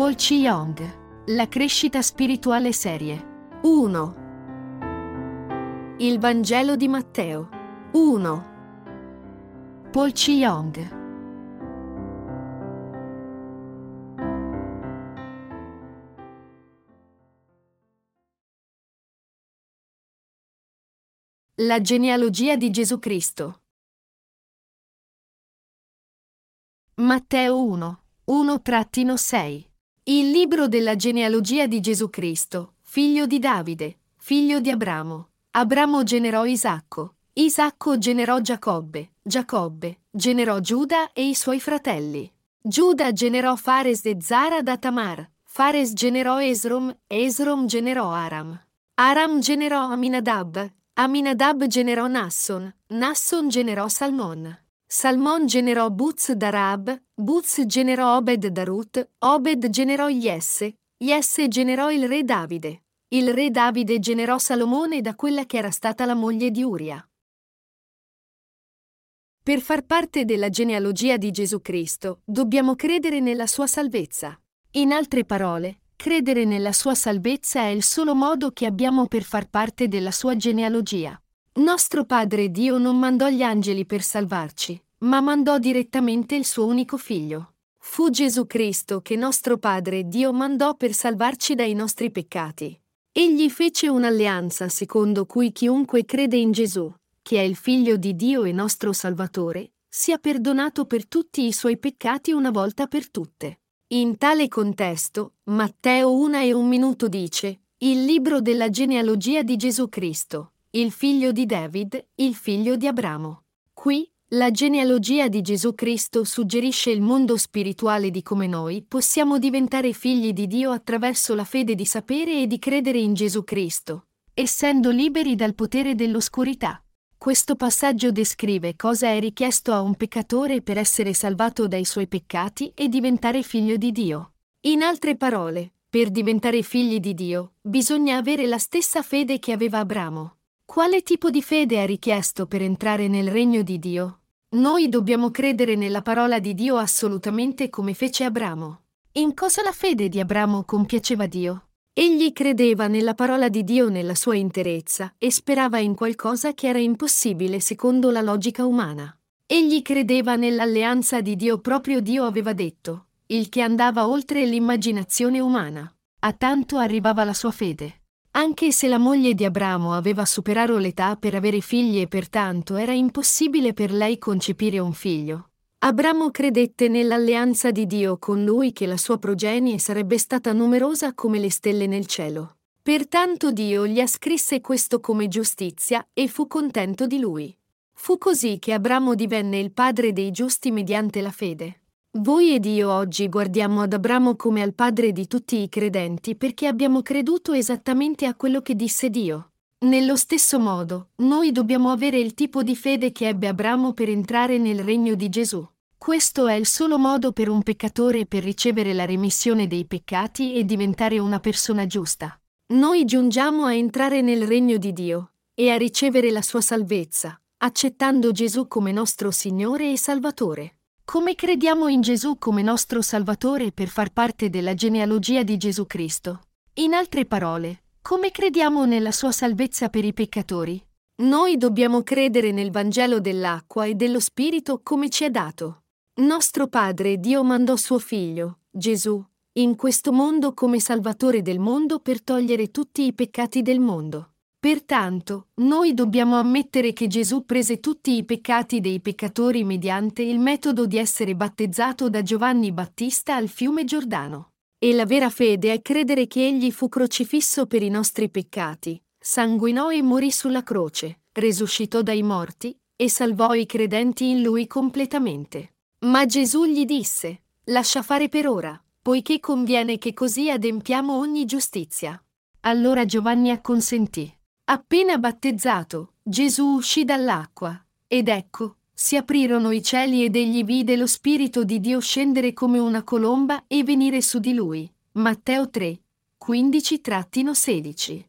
Paul Chi Young. La crescita spirituale serie. 1. Il Vangelo di Matteo. 1. Paul Chi Young. La genealogia di Gesù Cristo. Matteo 1, 1-6. Il libro della genealogia di Gesù Cristo, figlio di Davide, figlio di Abramo. Abramo generò Isacco, Isacco generò Giacobbe, Giacobbe generò Giuda e i suoi fratelli. Giuda generò Fares e Zara da Tamar, Fares generò Esrom, Esrom generò Aram. Aram generò Aminadab, Aminadab generò Nasson, Nasson generò Salmon. Salmon generò Buz da Rab, Buz generò Obed da Ruth, Obed generò Jesse, Jesse generò il re Davide. Il re Davide generò Salomone da quella che era stata la moglie di Uria. Per far parte della genealogia di Gesù Cristo, dobbiamo credere nella sua salvezza. In altre parole, Credere nella sua salvezza è il solo modo che abbiamo per far parte della sua genealogia. Nostro Padre Dio non mandò gli angeli per salvarci, ma mandò direttamente il suo unico figlio. Fu Gesù Cristo che nostro Padre Dio mandò per salvarci dai nostri peccati. Egli fece un'alleanza secondo cui chiunque crede in Gesù, che è il figlio di Dio e nostro Salvatore, sia perdonato per tutti i suoi peccati una volta per tutte. In tale contesto, Matteo 1 e un minuto dice, il libro della genealogia di Gesù Cristo, il figlio di David, il figlio di Abramo. Qui, la genealogia di Gesù Cristo suggerisce il mondo spirituale di come noi possiamo diventare figli di Dio attraverso la fede di sapere e di credere in Gesù Cristo, essendo liberi dal potere dell'oscurità. Questo passaggio descrive cosa è richiesto a un peccatore per essere salvato dai suoi peccati e diventare figlio di Dio. In altre parole, per diventare figli di Dio, bisogna avere la stessa fede che aveva Abramo. Quale tipo di fede è richiesto per entrare nel regno di Dio? Noi dobbiamo credere nella parola di Dio assolutamente come fece Abramo. In cosa la fede di Abramo compiaceva Dio? Egli credeva nella parola di Dio nella sua interezza e sperava in qualcosa che era impossibile secondo la logica umana. Egli credeva nell'alleanza di Dio proprio Dio aveva detto, il che andava oltre l'immaginazione umana. A tanto arrivava la sua fede. Anche se la moglie di Abramo aveva superato l'età per avere figli e pertanto era impossibile per lei concepire un figlio, Abramo credette nell'alleanza di Dio con lui che la sua progenie sarebbe stata numerosa come le stelle nel cielo. Pertanto Dio gli ascrisse questo come giustizia e fu contento di lui. Fu così che Abramo divenne il padre dei giusti mediante la fede. Voi ed io oggi guardiamo ad Abramo come al padre di tutti i credenti perché abbiamo creduto esattamente a quello che disse Dio. Nello stesso modo, noi dobbiamo avere il tipo di fede che ebbe Abramo per entrare nel regno di Gesù. Questo è il solo modo per un peccatore per ricevere la remissione dei peccati e diventare una persona giusta. Noi giungiamo a entrare nel regno di Dio e a ricevere la sua salvezza, accettando Gesù come nostro Signore e Salvatore. Come crediamo in Gesù come nostro Salvatore per far parte della genealogia di Gesù Cristo? In altre parole, come crediamo nella sua salvezza per i peccatori? Noi dobbiamo credere nel Vangelo dell'acqua e dello Spirito come ci è dato. Nostro Padre Dio mandò suo Figlio, Gesù, in questo mondo come Salvatore del mondo per togliere tutti i peccati del mondo. Pertanto, noi dobbiamo ammettere che Gesù prese tutti i peccati dei peccatori mediante il metodo di essere battezzato da Giovanni Battista al fiume Giordano. E la vera fede è credere che Egli fu crocifisso per i nostri peccati, sanguinò e morì sulla croce, resuscitò dai morti e salvò i credenti in Lui completamente. Ma Gesù gli disse, lascia fare per ora, poiché conviene che così adempiamo ogni giustizia. Allora Giovanni acconsentì. Appena battezzato, Gesù uscì dall'acqua, ed ecco, si aprirono i cieli ed egli vide lo Spirito di Dio scendere come una colomba e venire su di lui. Matteo 3, 15-16.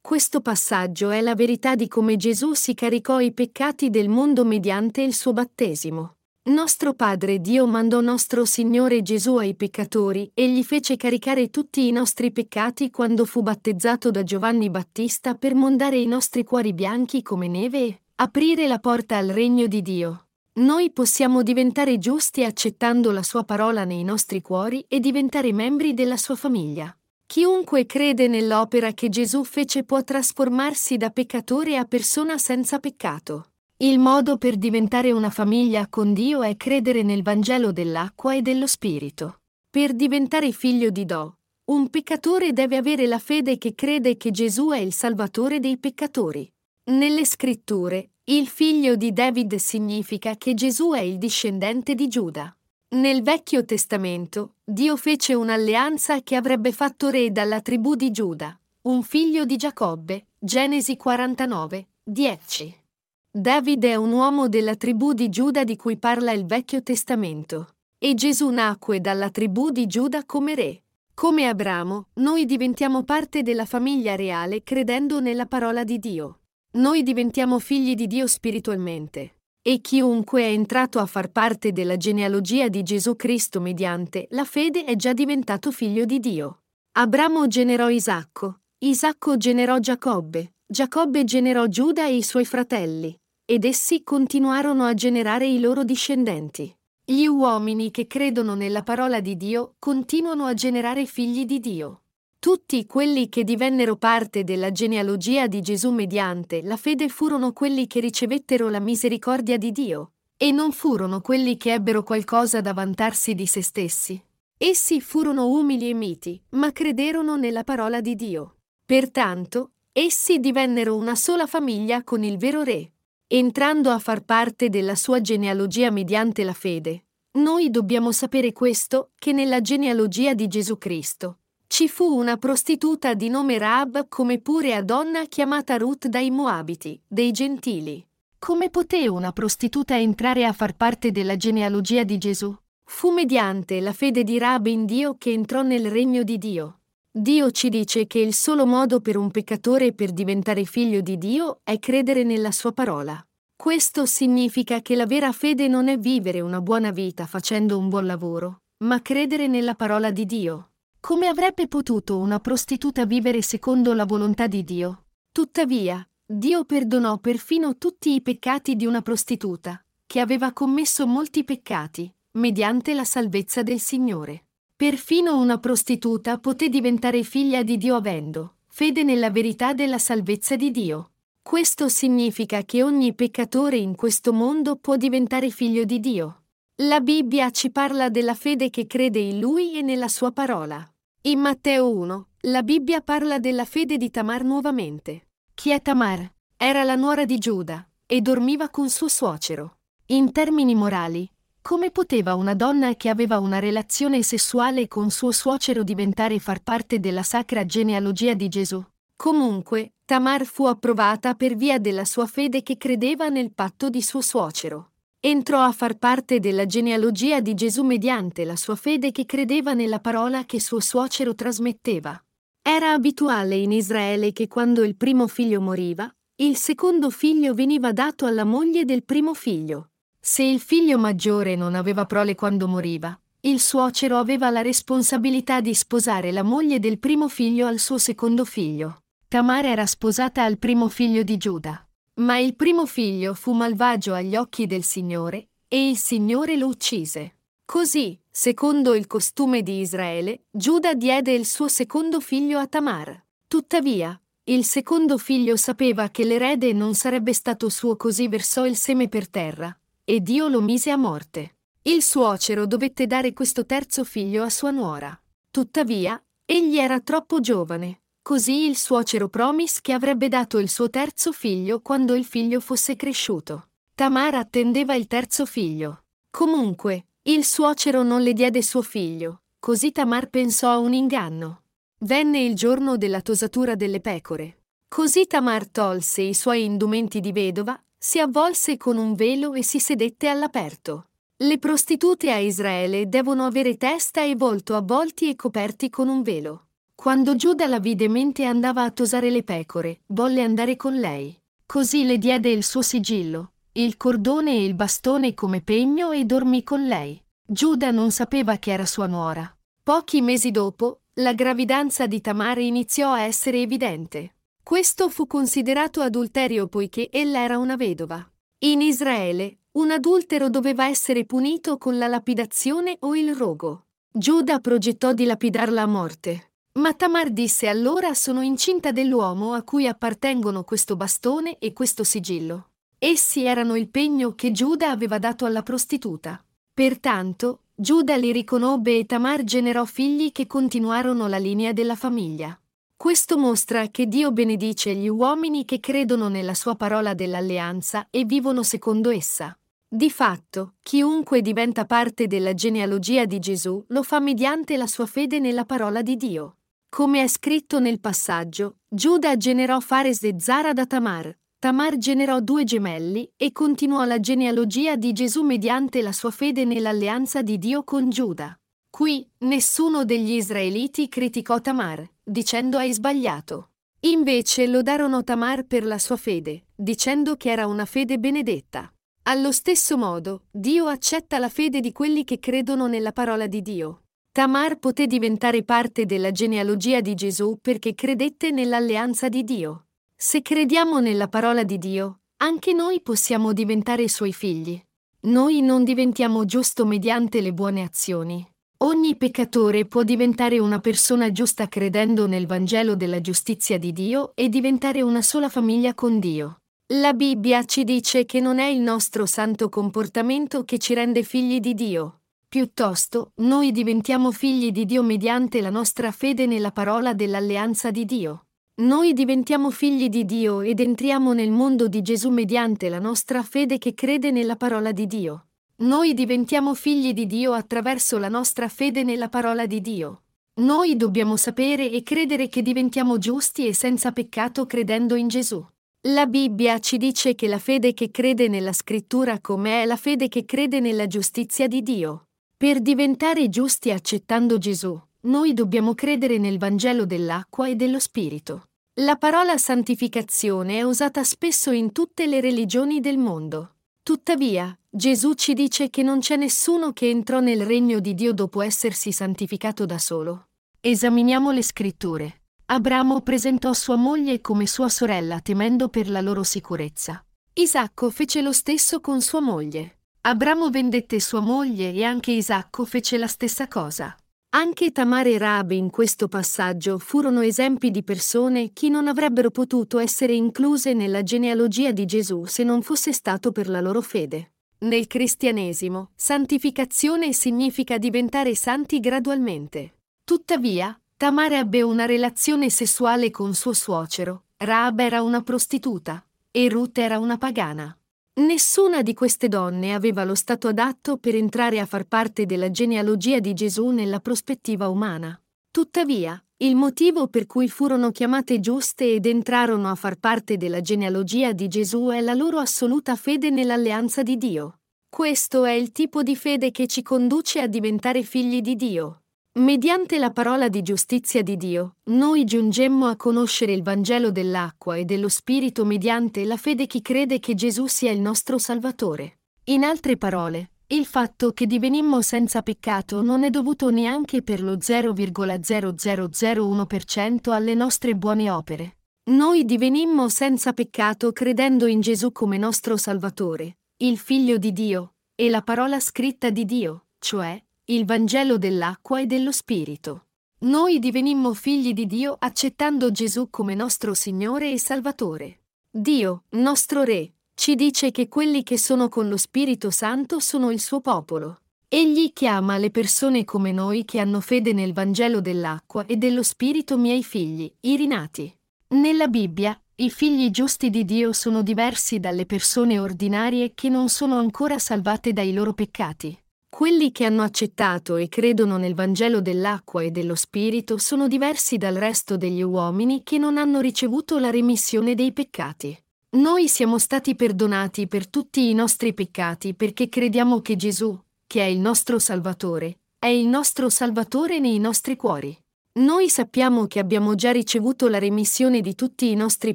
Questo passaggio è la verità di come Gesù si caricò i peccati del mondo mediante il suo battesimo. Nostro Padre Dio mandò nostro Signore Gesù ai peccatori e gli fece caricare tutti i nostri peccati quando fu battezzato da Giovanni Battista per mondare i nostri cuori bianchi come neve e aprire la porta al regno di Dio. Noi possiamo diventare giusti accettando la sua parola nei nostri cuori e diventare membri della sua famiglia. Chiunque crede nell'opera che Gesù fece può trasformarsi da peccatore a persona senza peccato. Il modo per diventare una famiglia con Dio è credere nel Vangelo dell'acqua e dello Spirito. Per diventare figlio di Do, un peccatore deve avere la fede che crede che Gesù è il Salvatore dei peccatori. Nelle scritture, il figlio di David significa che Gesù è il discendente di Giuda. Nel Vecchio Testamento, Dio fece un'alleanza che avrebbe fatto re dalla tribù di Giuda, un figlio di Giacobbe, Genesi 49, 10. David è un uomo della tribù di Giuda di cui parla il Vecchio Testamento. E Gesù nacque dalla tribù di Giuda come re. Come Abramo, noi diventiamo parte della famiglia reale credendo nella parola di Dio. Noi diventiamo figli di Dio spiritualmente. E chiunque è entrato a far parte della genealogia di Gesù Cristo mediante la fede è già diventato figlio di Dio. Abramo generò Isacco, Isacco generò Giacobbe, Giacobbe generò Giuda e i suoi fratelli, ed essi continuarono a generare i loro discendenti. Gli uomini che credono nella parola di Dio continuano a generare figli di Dio. Tutti quelli che divennero parte della genealogia di Gesù mediante la fede furono quelli che ricevettero la misericordia di Dio, e non furono quelli che ebbero qualcosa da vantarsi di se stessi. Essi furono umili e miti, ma crederono nella parola di Dio. Pertanto, essi divennero una sola famiglia con il vero Re entrando a far parte della sua genealogia mediante la fede. Noi dobbiamo sapere questo, che nella genealogia di Gesù Cristo ci fu una prostituta di nome Raab come pure a donna chiamata Ruth dai Moabiti, dei Gentili. Come poté una prostituta entrare a far parte della genealogia di Gesù? Fu mediante la fede di Raab in Dio che entrò nel regno di Dio. Dio ci dice che il solo modo per un peccatore per diventare figlio di Dio è credere nella sua parola. Questo significa che la vera fede non è vivere una buona vita facendo un buon lavoro, ma credere nella parola di Dio. Come avrebbe potuto una prostituta vivere secondo la volontà di Dio? Tuttavia, Dio perdonò perfino tutti i peccati di una prostituta, che aveva commesso molti peccati, mediante la salvezza del Signore. Perfino una prostituta poté diventare figlia di Dio avendo fede nella verità della salvezza di Dio. Questo significa che ogni peccatore in questo mondo può diventare figlio di Dio. La Bibbia ci parla della fede che crede in Lui e nella Sua parola. In Matteo 1, la Bibbia parla della fede di Tamar nuovamente. Chi è Tamar? Era la nuora di Giuda e dormiva con suo suocero. In termini morali, come poteva una donna che aveva una relazione sessuale con suo suocero diventare far parte della sacra genealogia di Gesù? Comunque, Tamar fu approvata per via della sua fede che credeva nel patto di suo suocero. Entrò a far parte della genealogia di Gesù mediante la sua fede che credeva nella parola che suo suocero trasmetteva. Era abituale in Israele che quando il primo figlio moriva, il secondo figlio veniva dato alla moglie del primo figlio. Se il figlio maggiore non aveva prole quando moriva, il suocero aveva la responsabilità di sposare la moglie del primo figlio al suo secondo figlio. Tamar era sposata al primo figlio di Giuda. Ma il primo figlio fu malvagio agli occhi del Signore, e il Signore lo uccise. Così, secondo il costume di Israele, Giuda diede il suo secondo figlio a Tamar. Tuttavia, il secondo figlio sapeva che l'erede non sarebbe stato suo così versò il seme per terra, e Dio lo mise a morte. Il suocero dovette dare questo terzo figlio a sua nuora. Tuttavia, egli era troppo giovane, così il suocero promise che avrebbe dato il suo terzo figlio quando il figlio fosse cresciuto. Tamar attendeva il terzo figlio. Comunque, il suocero non le diede suo figlio, così Tamar pensò a un inganno. Venne il giorno della tosatura delle pecore. Così Tamar tolse i suoi indumenti di vedova si avvolse con un velo e si sedette all'aperto. Le prostitute a Israele devono avere testa e volto avvolti e coperti con un velo. Quando Giuda la vide mentre andava a tosare le pecore, volle andare con lei. Così le diede il suo sigillo, il cordone e il bastone come pegno e dormì con lei. Giuda non sapeva che era sua nuora. Pochi mesi dopo, la gravidanza di Tamar iniziò a essere evidente. Questo fu considerato adulterio poiché ella era una vedova. In Israele, un adultero doveva essere punito con la lapidazione o il rogo. Giuda progettò di lapidarla a morte. Ma Tamar disse allora sono incinta dell'uomo a cui appartengono questo bastone e questo sigillo. Essi erano il pegno che Giuda aveva dato alla prostituta. Pertanto, Giuda li riconobbe e Tamar generò figli che continuarono la linea della famiglia. Questo mostra che Dio benedice gli uomini che credono nella sua parola dell'alleanza e vivono secondo essa. Di fatto, chiunque diventa parte della genealogia di Gesù lo fa mediante la sua fede nella parola di Dio. Come è scritto nel passaggio, Giuda generò Fares e Zara da Tamar, Tamar generò due gemelli e continuò la genealogia di Gesù mediante la sua fede nell'alleanza di Dio con Giuda. Qui nessuno degli israeliti criticò Tamar, dicendo hai sbagliato. Invece lodarono Tamar per la sua fede, dicendo che era una fede benedetta. Allo stesso modo, Dio accetta la fede di quelli che credono nella parola di Dio. Tamar poté diventare parte della genealogia di Gesù perché credette nell'alleanza di Dio. Se crediamo nella parola di Dio, anche noi possiamo diventare suoi figli. Noi non diventiamo giusto mediante le buone azioni. Ogni peccatore può diventare una persona giusta credendo nel Vangelo della giustizia di Dio e diventare una sola famiglia con Dio. La Bibbia ci dice che non è il nostro santo comportamento che ci rende figli di Dio. Piuttosto, noi diventiamo figli di Dio mediante la nostra fede nella parola dell'alleanza di Dio. Noi diventiamo figli di Dio ed entriamo nel mondo di Gesù mediante la nostra fede che crede nella parola di Dio. Noi diventiamo figli di Dio attraverso la nostra fede nella parola di Dio. Noi dobbiamo sapere e credere che diventiamo giusti e senza peccato credendo in Gesù. La Bibbia ci dice che la fede che crede nella scrittura come è la fede che crede nella giustizia di Dio. Per diventare giusti accettando Gesù, noi dobbiamo credere nel Vangelo dell'acqua e dello Spirito. La parola santificazione è usata spesso in tutte le religioni del mondo. Tuttavia, Gesù ci dice che non c'è nessuno che entrò nel regno di Dio dopo essersi santificato da solo. Esaminiamo le scritture. Abramo presentò sua moglie come sua sorella temendo per la loro sicurezza. Isacco fece lo stesso con sua moglie. Abramo vendette sua moglie e anche Isacco fece la stessa cosa. Anche Tamar e Rab in questo passaggio furono esempi di persone che non avrebbero potuto essere incluse nella genealogia di Gesù se non fosse stato per la loro fede. Nel cristianesimo, santificazione significa diventare santi gradualmente. Tuttavia, Tamar ebbe una relazione sessuale con suo suocero, Raab era una prostituta e Ruth era una pagana. Nessuna di queste donne aveva lo stato adatto per entrare a far parte della genealogia di Gesù nella prospettiva umana. Tuttavia, il motivo per cui furono chiamate giuste ed entrarono a far parte della genealogia di Gesù è la loro assoluta fede nell'alleanza di Dio. Questo è il tipo di fede che ci conduce a diventare figli di Dio. Mediante la parola di giustizia di Dio, noi giungemmo a conoscere il Vangelo dell'acqua e dello Spirito mediante la fede chi crede che Gesù sia il nostro Salvatore. In altre parole, il fatto che divenimmo senza peccato non è dovuto neanche per lo 0,0001% alle nostre buone opere. Noi divenimmo senza peccato credendo in Gesù come nostro Salvatore, il Figlio di Dio, e la parola scritta di Dio, cioè il Vangelo dell'acqua e dello Spirito. Noi divenimmo figli di Dio accettando Gesù come nostro Signore e Salvatore. Dio, nostro Re, ci dice che quelli che sono con lo Spirito Santo sono il suo popolo. Egli chiama le persone come noi che hanno fede nel Vangelo dell'acqua e dello Spirito miei figli, i rinati. Nella Bibbia, i figli giusti di Dio sono diversi dalle persone ordinarie che non sono ancora salvate dai loro peccati. Quelli che hanno accettato e credono nel Vangelo dell'acqua e dello Spirito sono diversi dal resto degli uomini che non hanno ricevuto la remissione dei peccati. Noi siamo stati perdonati per tutti i nostri peccati perché crediamo che Gesù, che è il nostro Salvatore, è il nostro Salvatore nei nostri cuori. Noi sappiamo che abbiamo già ricevuto la remissione di tutti i nostri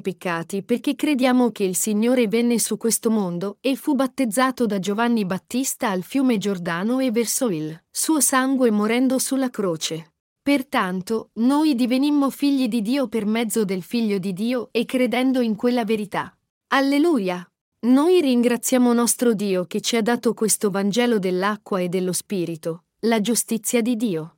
peccati perché crediamo che il Signore venne su questo mondo e fu battezzato da Giovanni Battista al fiume Giordano e versò il suo sangue morendo sulla croce. Pertanto, noi divenimmo figli di Dio per mezzo del Figlio di Dio e credendo in quella verità. Alleluia! Noi ringraziamo nostro Dio che ci ha dato questo Vangelo dell'acqua e dello Spirito, la giustizia di Dio.